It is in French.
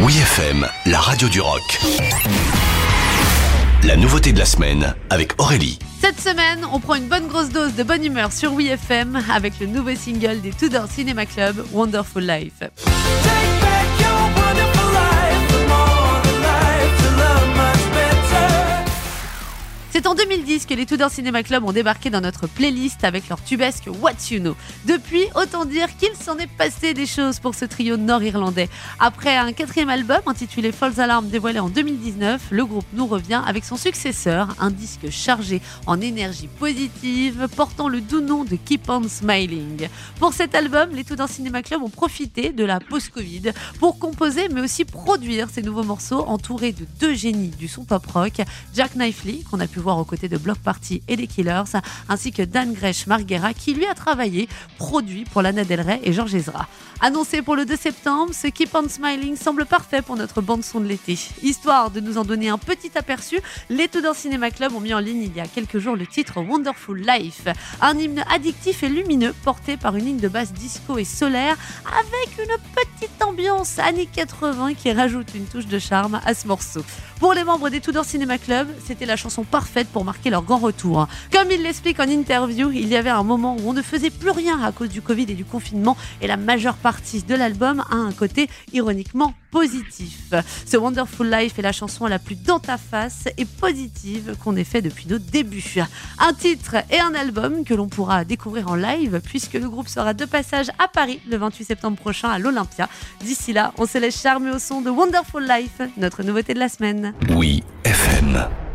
Oui FM, la radio du rock. La nouveauté de la semaine avec Aurélie. Cette semaine, on prend une bonne grosse dose de bonne humeur sur WeFM avec le nouveau single des Tudor Cinema Club, Wonderful Life. C'est en 2010 que les Tudor Cinema Club ont débarqué dans notre playlist avec leur tubesque What You Know. Depuis, autant dire qu'il s'en est passé des choses pour ce trio nord-irlandais. Après un quatrième album intitulé False Alarm dévoilé en 2019, le groupe nous revient avec son successeur, un disque chargé en énergie positive portant le doux nom de Keep On Smiling. Pour cet album, les Tudor Cinema Club ont profité de la post-Covid pour composer mais aussi produire ces nouveaux morceaux entourés de deux génies du son pop rock, Jack Knifley, qu'on a pu voir aux côtés de Block Party et les Killers, ainsi que Dan Gresh Marguera qui lui a travaillé, produit pour Lana Del Rey et Georges Ezra. Annoncé pour le 2 septembre, ce Keep on Smiling semble parfait pour notre bande son de l'été. Histoire de nous en donner un petit aperçu, les Tudor Cinema Club ont mis en ligne il y a quelques jours le titre Wonderful Life, un hymne addictif et lumineux porté par une ligne de basse disco et solaire avec une petite ambiance années 80 qui rajoute une touche de charme à ce morceau. Pour les membres des Tudor Cinema Club, c'était la chanson parfaite pour marquer leur grand retour. Comme il l'explique en interview, il y avait un moment où on ne faisait plus rien à cause du Covid et du confinement et la majeure partie de l'album a un côté ironiquement positif. Ce Wonderful Life est la chanson la plus dans ta face et positive qu'on ait fait depuis nos débuts. Un titre et un album que l'on pourra découvrir en live puisque le groupe sera de passage à Paris le 28 septembre prochain à l'Olympia. D'ici là, on se laisse charmer au son de Wonderful Life, notre nouveauté de la semaine. Oui FM.